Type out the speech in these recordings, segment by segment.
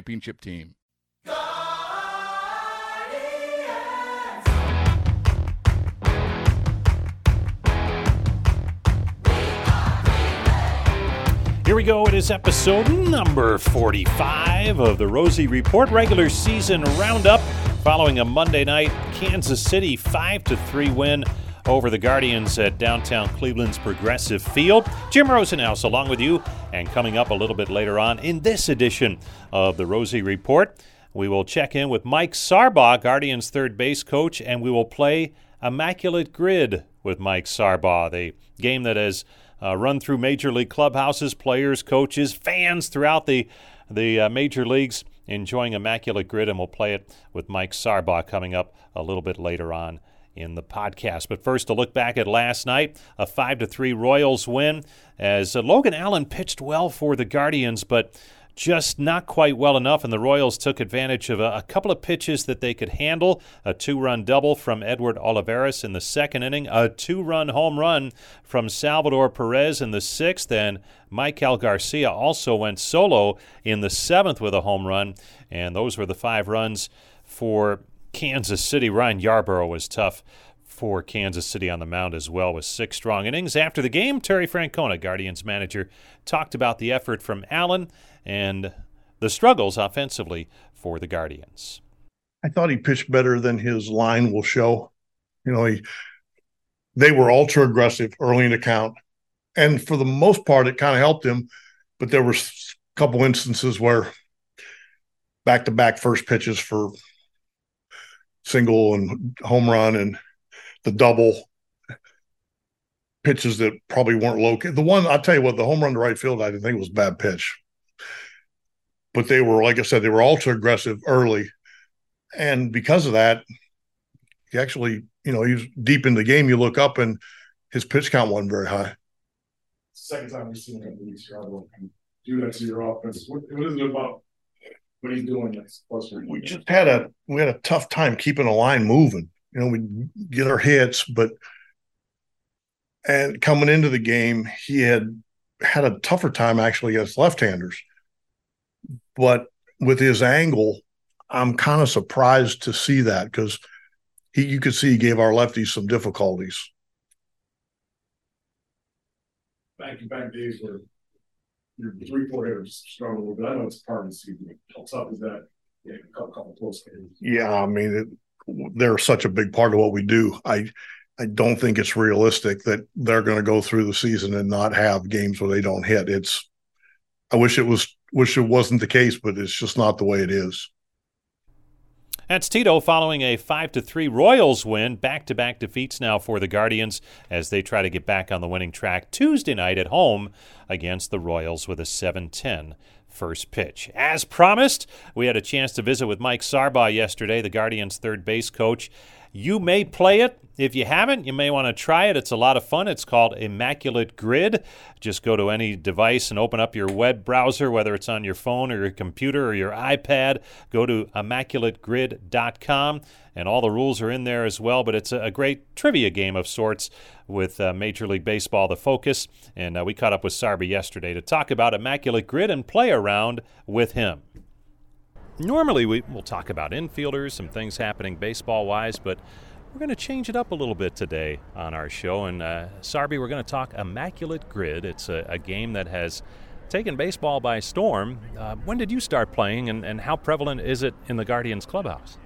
championship team. Here we go. It is episode number 45 of the Rosey Report regular season roundup following a Monday night Kansas City 5 3 win over the Guardians at downtown Cleveland's Progressive Field. Jim Rosenhaus along with you, and coming up a little bit later on in this edition of the Rosey Report, we will check in with Mike Sarbaugh, Guardians third base coach, and we will play Immaculate Grid with Mike Sarbaugh, the game that has uh, run through major league clubhouses, players, coaches, fans throughout the the uh, major leagues enjoying Immaculate Grid, and we'll play it with Mike Sarbaugh coming up a little bit later on in the podcast. But first, to look back at last night, a 5 to 3 Royals win as uh, Logan Allen pitched well for the Guardians, but just not quite well enough, and the Royals took advantage of a, a couple of pitches that they could handle. A two run double from Edward Olivares in the second inning, a two run home run from Salvador Perez in the sixth, and Maikel Garcia also went solo in the seventh with a home run, and those were the five runs for Kansas City. Ryan Yarbrough was tough for Kansas City on the mound as well with six strong innings. After the game, Terry Francona, Guardians manager, talked about the effort from Allen and the struggles offensively for the Guardians. I thought he pitched better than his line will show. You know, he they were ultra aggressive early in the count. And for the most part, it kind of helped him. But there were a couple instances where back to back first pitches for single and home run and the double pitches that probably weren't located. The one I'll tell you what, the home run to right field, I didn't think was bad pitch. But they were, like I said, they were ultra aggressive early. And because of that, he actually, you know, he was deep in the game. You look up and his pitch count wasn't very high. Second time we've seen him do that to your offense. What, what is it about what he's doing that's closer? We just had a we had a tough time keeping a line moving. You know, we get our hits, but and coming into the game, he had had a tougher time actually against left-handers. But with his angle, I'm kind of surprised to see that because he you could see he gave our lefties some difficulties. Back to back days where your three four hitters struggle bit. I know it's part of the season. How tough is that? Yeah, a couple, couple close games. Yeah, I mean, it, they're such a big part of what we do. I I don't think it's realistic that they're going to go through the season and not have games where they don't hit. It's I wish it was wish it wasn't the case, but it's just not the way it is. That's Tito following a 5 to 3 Royals win. Back to back defeats now for the Guardians as they try to get back on the winning track Tuesday night at home against the Royals with a 7 10 first pitch. As promised, we had a chance to visit with Mike Sarbaugh yesterday, the Guardians' third base coach. You may play it. If you haven't, you may want to try it. It's a lot of fun. It's called Immaculate Grid. Just go to any device and open up your web browser, whether it's on your phone or your computer or your iPad. Go to immaculategrid.com, and all the rules are in there as well. But it's a great trivia game of sorts with uh, Major League Baseball the focus. And uh, we caught up with Sarby yesterday to talk about Immaculate Grid and play around with him. Normally, we will talk about infielders, some things happening baseball wise, but we're going to change it up a little bit today on our show. And uh, Sarby, we're going to talk Immaculate Grid. It's a, a game that has taken baseball by storm. Uh, when did you start playing, and, and how prevalent is it in the Guardians clubhouse?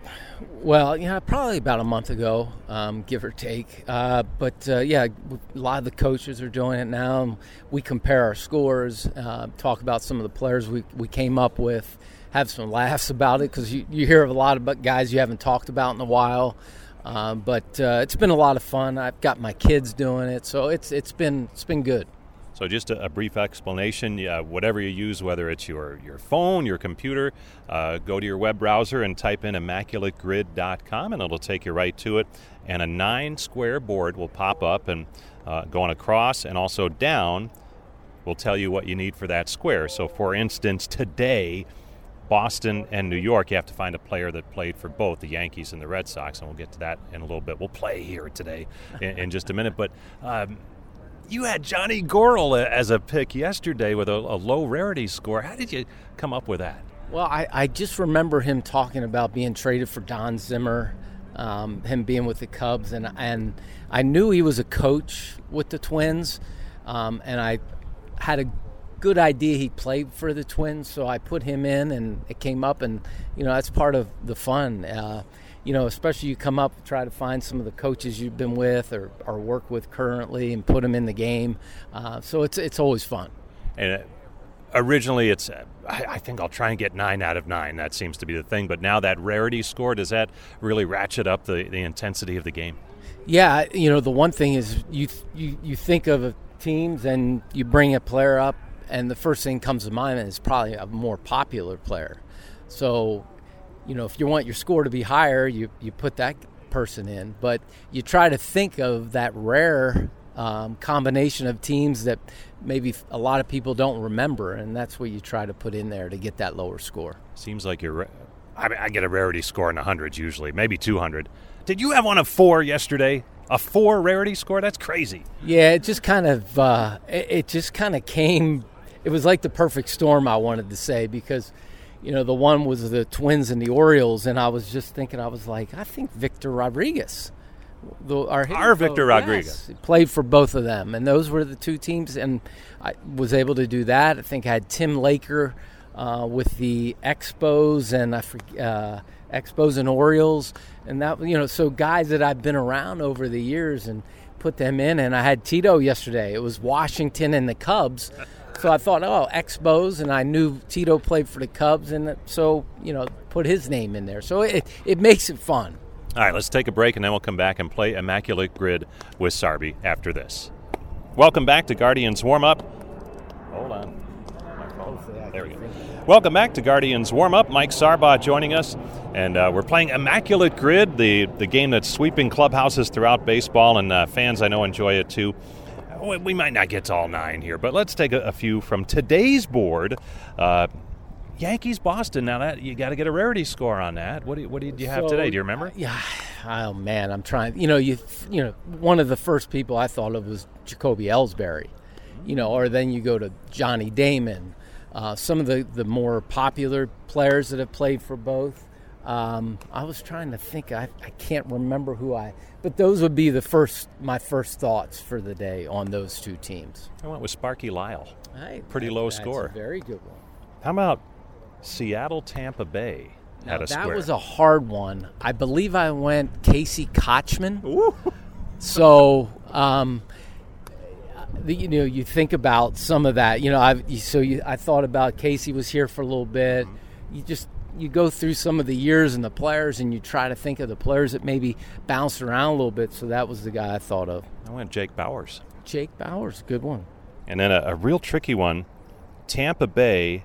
Well, yeah, probably about a month ago, um, give or take. Uh, but uh, yeah, a lot of the coaches are doing it now. We compare our scores, uh, talk about some of the players we, we came up with, have some laughs about it because you, you hear of a lot of guys you haven't talked about in a while. Um, but uh, it's been a lot of fun. I've got my kids doing it, so it's it's been it's been good. So, just a, a brief explanation yeah, whatever you use, whether it's your, your phone, your computer, uh, go to your web browser and type in immaculategrid.com, and it'll take you right to it. And a nine square board will pop up and uh, going across and also down will tell you what you need for that square. So, for instance, today, Boston and New York, you have to find a player that played for both the Yankees and the Red Sox, and we'll get to that in a little bit. We'll play here today in, in just a minute. But um, you had Johnny Goryl as a pick yesterday with a, a, low rarity score. How did you come up with that? Well, I, I just remember him talking about being traded for Don Zimmer, um, him being with the Cubs, and and I knew he was a coach with the Twins, um, and I had a good idea he played for the Twins, so I put him in, and it came up, and you know that's part of the fun. Uh, you know, especially you come up try to find some of the coaches you've been with or, or work with currently and put them in the game. Uh, so it's it's always fun. And uh, originally, it's I, I, think I'll try and get nine out of nine. That seems to be the thing. But now that rarity score does that really ratchet up the, the intensity of the game? Yeah, you know, the one thing is you you you think of teams and you bring a player up, and the first thing comes to mind is probably a more popular player. So you know, if you want your score to be higher, you, you put that person in. But you try to think of that rare um, combination of teams that maybe a lot of people don't remember, and that's what you try to put in there to get that lower score. Seems like you're. I, mean, I get a rarity score in the hundreds usually, maybe 200. Did you have one of four yesterday? A four rarity score? That's crazy. Yeah, it just kind of uh, it, it just kind of came. It was like the perfect storm. I wanted to say because you know, the one was the Twins and the Orioles, and I was just thinking, I was like, I think Victor Rodriguez, the, our, our Victor Rodriguez, yes, played for both of them, and those were the two teams, and I was able to do that. I think I had Tim Laker uh, with the Expos and I uh, Expos and Orioles, and that you know, so guys that I've been around over the years and put them in, and I had Tito yesterday. It was Washington and the Cubs. So I thought, oh, Expos, and I knew Tito played for the Cubs, and so you know, put his name in there. So it it makes it fun. All right, let's take a break, and then we'll come back and play Immaculate Grid with Sarby after this. Welcome back to Guardians Warm Up. Hold on. There we go. Welcome back to Guardians Warm Up. Mike Sarbaugh joining us, and uh, we're playing Immaculate Grid, the the game that's sweeping clubhouses throughout baseball, and uh, fans I know enjoy it too we might not get to all nine here, but let's take a, a few from today's board. Uh, Yankees Boston. Now that you got to get a rarity score on that. What do you, what did you have so, today? Do you remember? Yeah. Oh man, I'm trying. You know, you you know, one of the first people I thought of was Jacoby Ellsbury. You know, or then you go to Johnny Damon. Uh, some of the the more popular players that have played for both. Um, I was trying to think. I, I can't remember who I. But those would be the first my first thoughts for the day on those two teams. I went with Sparky Lyle. Hey, Pretty that, low score. very good one. How about Seattle Tampa Bay? Now, that square. was a hard one. I believe I went Casey Kotchman. Ooh. So, um, the, you know, you think about some of that. You know, I so you, I thought about Casey was here for a little bit. You just you go through some of the years and the players and you try to think of the players that maybe bounced around a little bit. So that was the guy I thought of. I went Jake Bauers. Jake Bauers, good one. And then a, a real tricky one Tampa Bay,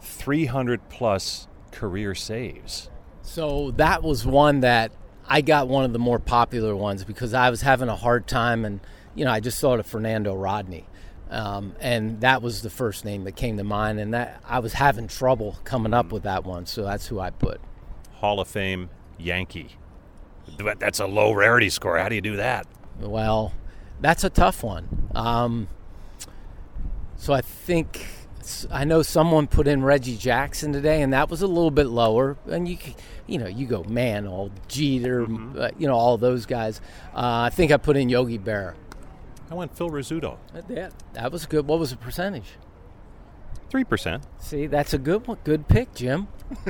300 plus career saves. So that was one that I got one of the more popular ones because I was having a hard time and, you know, I just thought of Fernando Rodney. Um, and that was the first name that came to mind, and that I was having trouble coming up with that one, so that's who I put. Hall of Fame Yankee. That's a low rarity score. How do you do that? Well, that's a tough one. Um, so I think I know someone put in Reggie Jackson today, and that was a little bit lower. And you, you know, you go man, all Jeter, mm-hmm. uh, you know, all those guys. Uh, I think I put in Yogi Berra. I went Phil Rizzuto. Yeah, that was good. What was the percentage? Three percent. See, that's a good one. Good pick, Jim.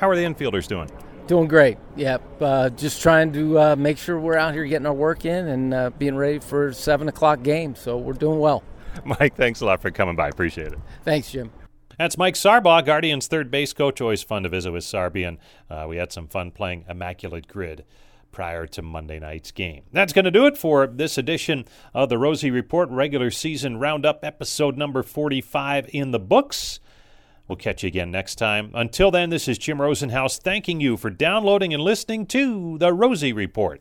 How are the infielders doing? Doing great. Yep. Uh, just trying to uh, make sure we're out here getting our work in and uh, being ready for seven o'clock game. So we're doing well. Mike, thanks a lot for coming by. Appreciate it. Thanks, Jim. That's Mike Sarbaugh, Guardians third base coach. Always fun to visit with Sarby, and uh, we had some fun playing Immaculate Grid prior to Monday night's game. That's going to do it for this edition of the Rosey Report regular season roundup, episode number 45 in the books. We'll catch you again next time. Until then, this is Jim Rosenhaus thanking you for downloading and listening to the Rosey Report.